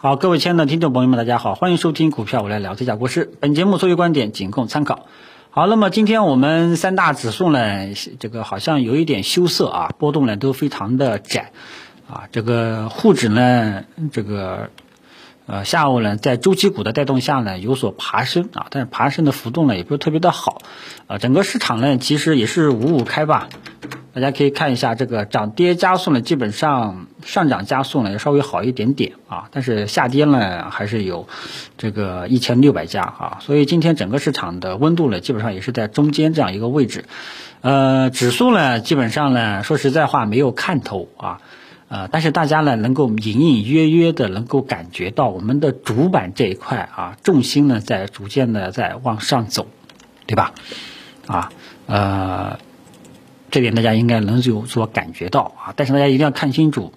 好，各位亲爱的听众朋友们，大家好，欢迎收听股票我来聊这家故事。本节目所有观点仅供参考。好，那么今天我们三大指数呢，这个好像有一点羞涩啊，波动呢都非常的窄啊。这个沪指呢，这个呃下午呢在周期股的带动下呢有所爬升啊，但是爬升的幅度呢也不是特别的好啊。整个市场呢其实也是五五开吧。大家可以看一下这个涨跌加速呢，基本上上涨加速呢要稍微好一点点啊，但是下跌呢还是有这个一千六百家啊，所以今天整个市场的温度呢基本上也是在中间这样一个位置，呃，指数呢基本上呢说实在话没有看头啊，呃，但是大家呢能够隐隐约约的能够感觉到我们的主板这一块啊重心呢在逐渐的在往上走，对吧？啊，呃。这点大家应该能有所感觉到啊，但是大家一定要看清楚，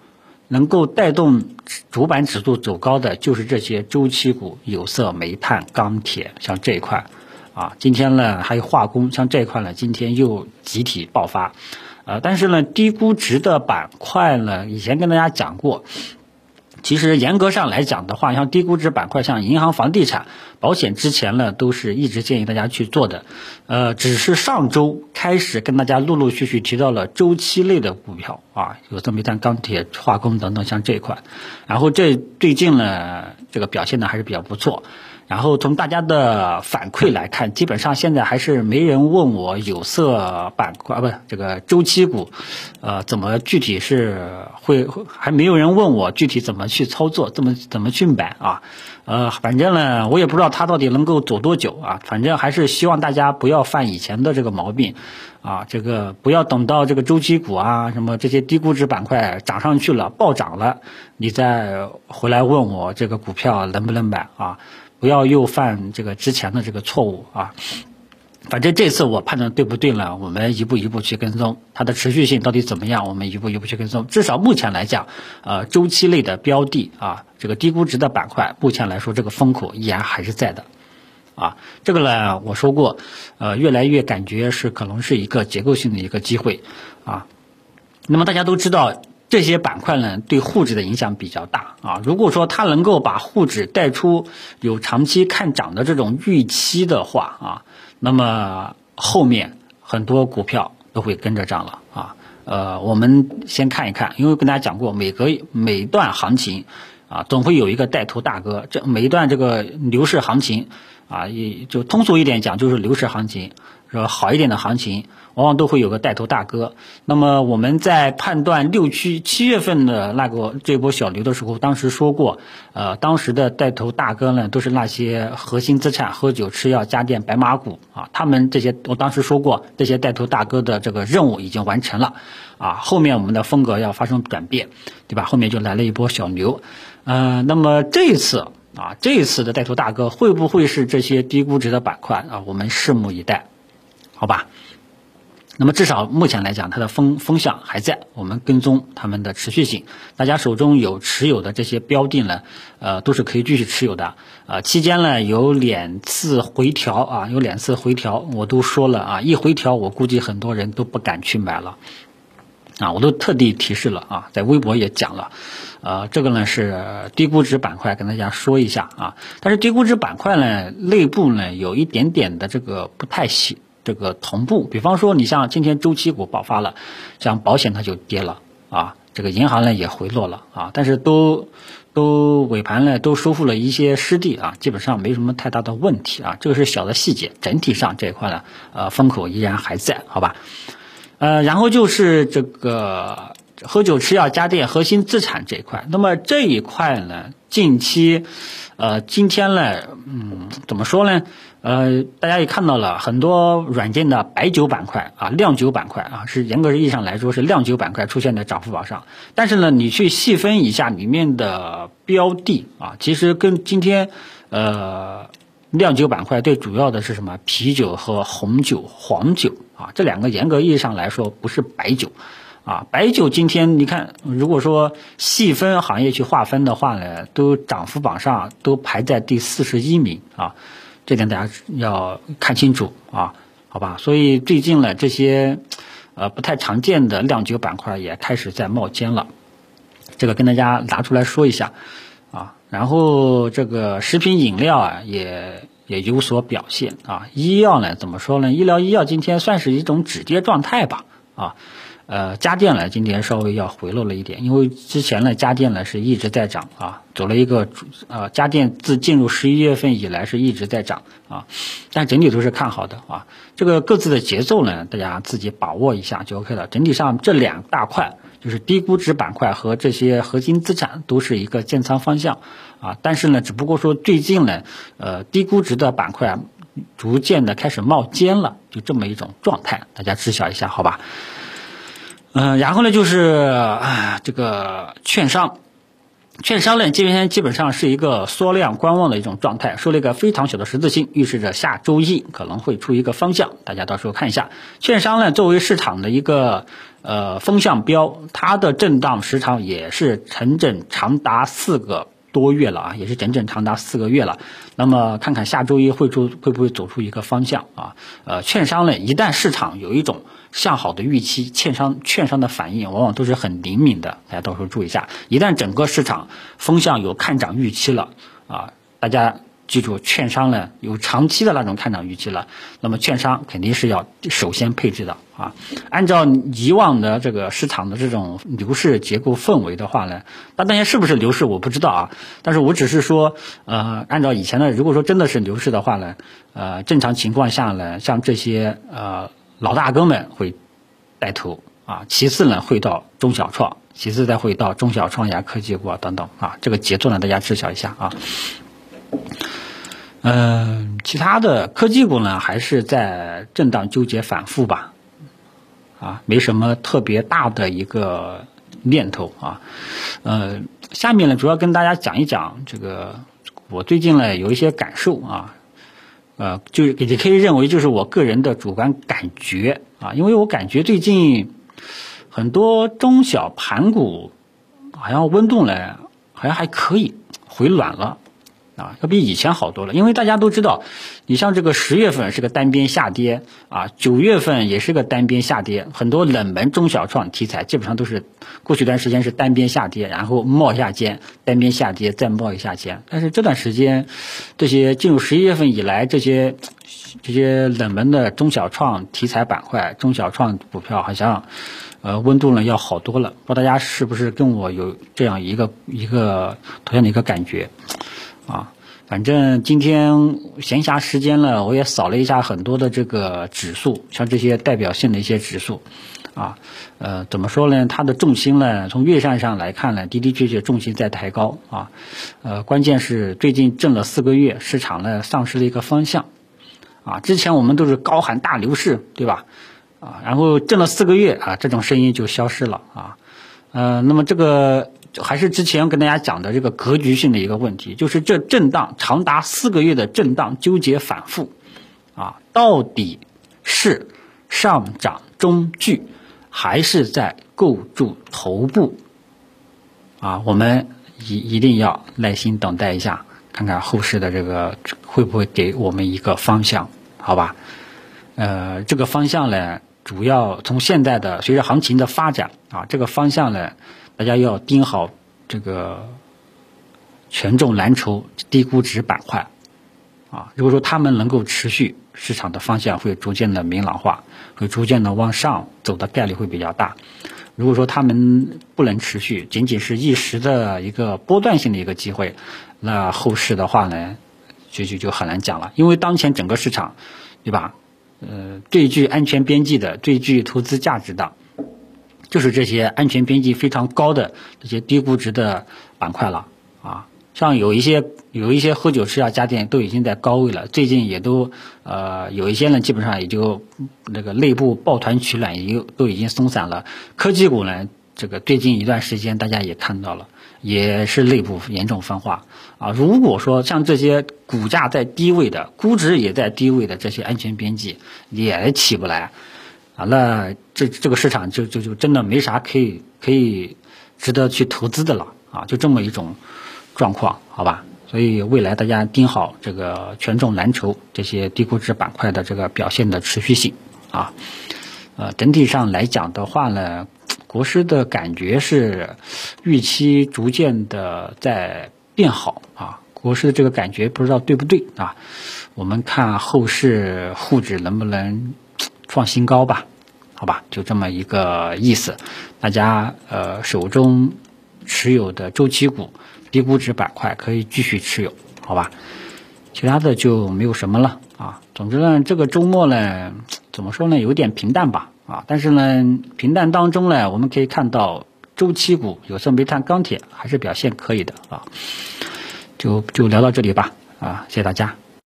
能够带动主板指数走高的就是这些周期股，有色、煤炭、钢铁，像这一块，啊，今天呢还有化工，像这一块呢，今天又集体爆发，呃，但是呢低估值的板块呢，以前跟大家讲过。其实严格上来讲的话，像低估值板块，像银行、房地产、保险，之前呢都是一直建议大家去做的。呃，只是上周开始跟大家陆陆续续提到了周期类的股票啊，有这煤炭、钢铁、化工等等，像这一块。然后这最近呢，这个表现呢还是比较不错。然后从大家的反馈来看，基本上现在还是没人问我有色板块啊不是这个周期股，呃，怎么具体是会还没有人问我具体怎么去操作，怎么怎么去买啊？呃，反正呢，我也不知道它到底能够走多久啊。反正还是希望大家不要犯以前的这个毛病啊，这个不要等到这个周期股啊什么这些低估值板块涨上去了暴涨了，你再回来问我这个股票能不能买啊？不要又犯这个之前的这个错误啊！反正这次我判断对不对了，我们一步一步去跟踪它的持续性到底怎么样，我们一步一步去跟踪。至少目前来讲，呃，周期类的标的啊，这个低估值的板块，目前来说这个风口依然还是在的啊。这个呢，我说过，呃，越来越感觉是可能是一个结构性的一个机会啊。那么大家都知道。这些板块呢，对沪指的影响比较大啊。如果说它能够把沪指带出有长期看涨的这种预期的话啊，那么后面很多股票都会跟着涨了啊。呃，我们先看一看，因为跟大家讲过，每隔每段行情啊，总会有一个带头大哥。这每一段这个牛市行情啊，也就通俗一点讲，就是牛市行情。说好一点的行情，往往都会有个带头大哥。那么我们在判断六七七月份的那个这波小牛的时候，当时说过，呃，当时的带头大哥呢，都是那些核心资产、喝酒、吃药、家电、白马股啊。他们这些，我当时说过，这些带头大哥的这个任务已经完成了啊。后面我们的风格要发生转变，对吧？后面就来了一波小牛。呃，那么这一次啊，这一次的带头大哥会不会是这些低估值的板块啊？我们拭目以待。好吧，那么至少目前来讲，它的风风向还在，我们跟踪他们的持续性。大家手中有持有的这些标的呢，呃，都是可以继续持有的。呃，期间呢有两次回调啊，有两次回调，我都说了啊，一回调我估计很多人都不敢去买了啊，我都特地提示了啊，在微博也讲了，呃，这个呢是低估值板块，跟大家说一下啊。但是低估值板块呢，内部呢有一点点的这个不太细。这个同步，比方说你像今天周期股爆发了，像保险它就跌了啊，这个银行呢也回落了啊，但是都都尾盘呢都收复了一些失地啊，基本上没什么太大的问题啊，这个是小的细节，整体上这一块呢，呃，风口依然还在，好吧？呃，然后就是这个喝酒、吃药、家电、核心资产这一块，那么这一块呢，近期，呃，今天呢，嗯，怎么说呢？呃，大家也看到了很多软件的白酒板块啊，酿酒板块啊，是严格意义上来说是酿酒板块出现在涨幅榜上。但是呢，你去细分一下里面的标的啊，其实跟今天呃酿酒板块最主要的是什么？啤酒和红酒、黄酒啊，这两个严格意义上来说不是白酒啊。白酒今天你看，如果说细分行业去划分的话呢，都涨幅榜上都排在第四十一名啊。这点大家要看清楚啊，好吧？所以最近呢，这些呃不太常见的酿酒板块也开始在冒尖了，这个跟大家拿出来说一下。啊，然后这个食品饮料啊也也有所表现啊。医药呢怎么说呢？医疗医药今天算是一种止跌状态吧啊。呃，家电呢今天稍微要回落了一点，因为之前呢家电呢是一直在涨啊，走了一个呃家电自进入十一月份以来是一直在涨啊，但整体都是看好的啊。这个各自的节奏呢，大家自己把握一下就 OK 了。整体上这两大块就是低估值板块和这些核心资产都是一个建仓方向啊，但是呢，只不过说最近呢，呃低估值的板块逐渐的开始冒尖了，就这么一种状态，大家知晓一下好吧？嗯，然后呢，就是啊，这个券商，券商呢，今天基本上是一个缩量观望的一种状态，收了一个非常小的十字星，预示着下周一可能会出一个方向，大家到时候看一下。券商呢，作为市场的一个呃风向标，它的震荡时长也是整整长达四个多月了啊，也是整整长达四个月了。那么看看下周一会出会不会走出一个方向啊？呃，券商呢，一旦市场有一种向好的预期，券商券商的反应往往都是很灵敏的，大家到时候注意一下。一旦整个市场风向有看涨预期了啊，大家记住，券商呢有长期的那种看涨预期了，那么券商肯定是要首先配置的啊。按照以往的这个市场的这种牛市结构氛围的话呢，那当然是不是牛市我不知道啊，但是我只是说，呃，按照以前的，如果说真的是牛市的话呢，呃，正常情况下呢，像这些呃。老大哥们会带头啊，其次呢会到中小创，其次再会到中小创呀、科技股啊等等啊，这个节奏呢大家知晓一下啊。嗯，其他的科技股呢还是在震荡纠结反复吧，啊，没什么特别大的一个念头啊。呃，下面呢主要跟大家讲一讲这个我最近呢有一些感受啊。呃，就是也可以认为就是我个人的主观感觉啊，因为我感觉最近很多中小盘股好像温度呢，好像还可以回暖了。啊，要比以前好多了，因为大家都知道，你像这个十月份是个单边下跌啊，九月份也是个单边下跌，很多冷门中小创题材基本上都是过去一段时间是单边下跌，然后冒一下尖，单边下跌再冒一下尖。但是这段时间，这些进入十一月份以来，这些这些冷门的中小创题材板块、中小创股票好像呃温度呢要好多了，不知道大家是不是跟我有这样一个一个同样的一个感觉？啊，反正今天闲暇时间了，我也扫了一下很多的这个指数，像这些代表性的一些指数，啊，呃，怎么说呢？它的重心呢，从月线上来看呢，的的确确重心在抬高啊，呃，关键是最近震了四个月，市场呢丧失了一个方向，啊，之前我们都是高喊大牛市，对吧？啊，然后震了四个月啊，这种声音就消失了啊，呃，那么这个。还是之前跟大家讲的这个格局性的一个问题，就是这震荡长达四个月的震荡纠结反复，啊，到底是上涨中距，还是在构筑头部？啊，我们一一定要耐心等待一下，看看后市的这个会不会给我们一个方向，好吧？呃，这个方向呢，主要从现在的随着行情的发展啊，这个方向呢。大家要盯好这个权重蓝筹、低估值板块啊！如果说他们能够持续，市场的方向会逐渐的明朗化，会逐渐的往上走的概率会比较大。如果说他们不能持续，仅仅是一时的一个波段性的一个机会，那后市的话呢，就就就很难讲了。因为当前整个市场，对吧？呃，最具安全边际的、最具投资价值的。就是这些安全边际非常高的这些低估值的板块了啊，像有一些有一些喝酒吃药家电都已经在高位了，最近也都呃有一些呢基本上也就那个内部抱团取暖也都已经松散了。科技股呢，这个最近一段时间大家也看到了，也是内部严重分化啊。如果说像这些股价在低位的，估值也在低位的这些安全边际也起不来。啊，那这这个市场就就就真的没啥可以可以值得去投资的了啊，就这么一种状况，好吧？所以未来大家盯好这个权重蓝筹这些低估值板块的这个表现的持续性啊。呃，整体上来讲的话呢，国师的感觉是预期逐渐的在。变好啊，国师的这个感觉不知道对不对啊？我们看后市沪指能不能创新高吧？好吧，就这么一个意思。大家呃手中持有的周期股、低估值板块可以继续持有，好吧？其他的就没有什么了啊。总之呢，这个周末呢，怎么说呢，有点平淡吧啊。但是呢，平淡当中呢，我们可以看到周期股、有色、煤炭、钢铁还是表现可以的啊。就就聊到这里吧啊，谢谢大家。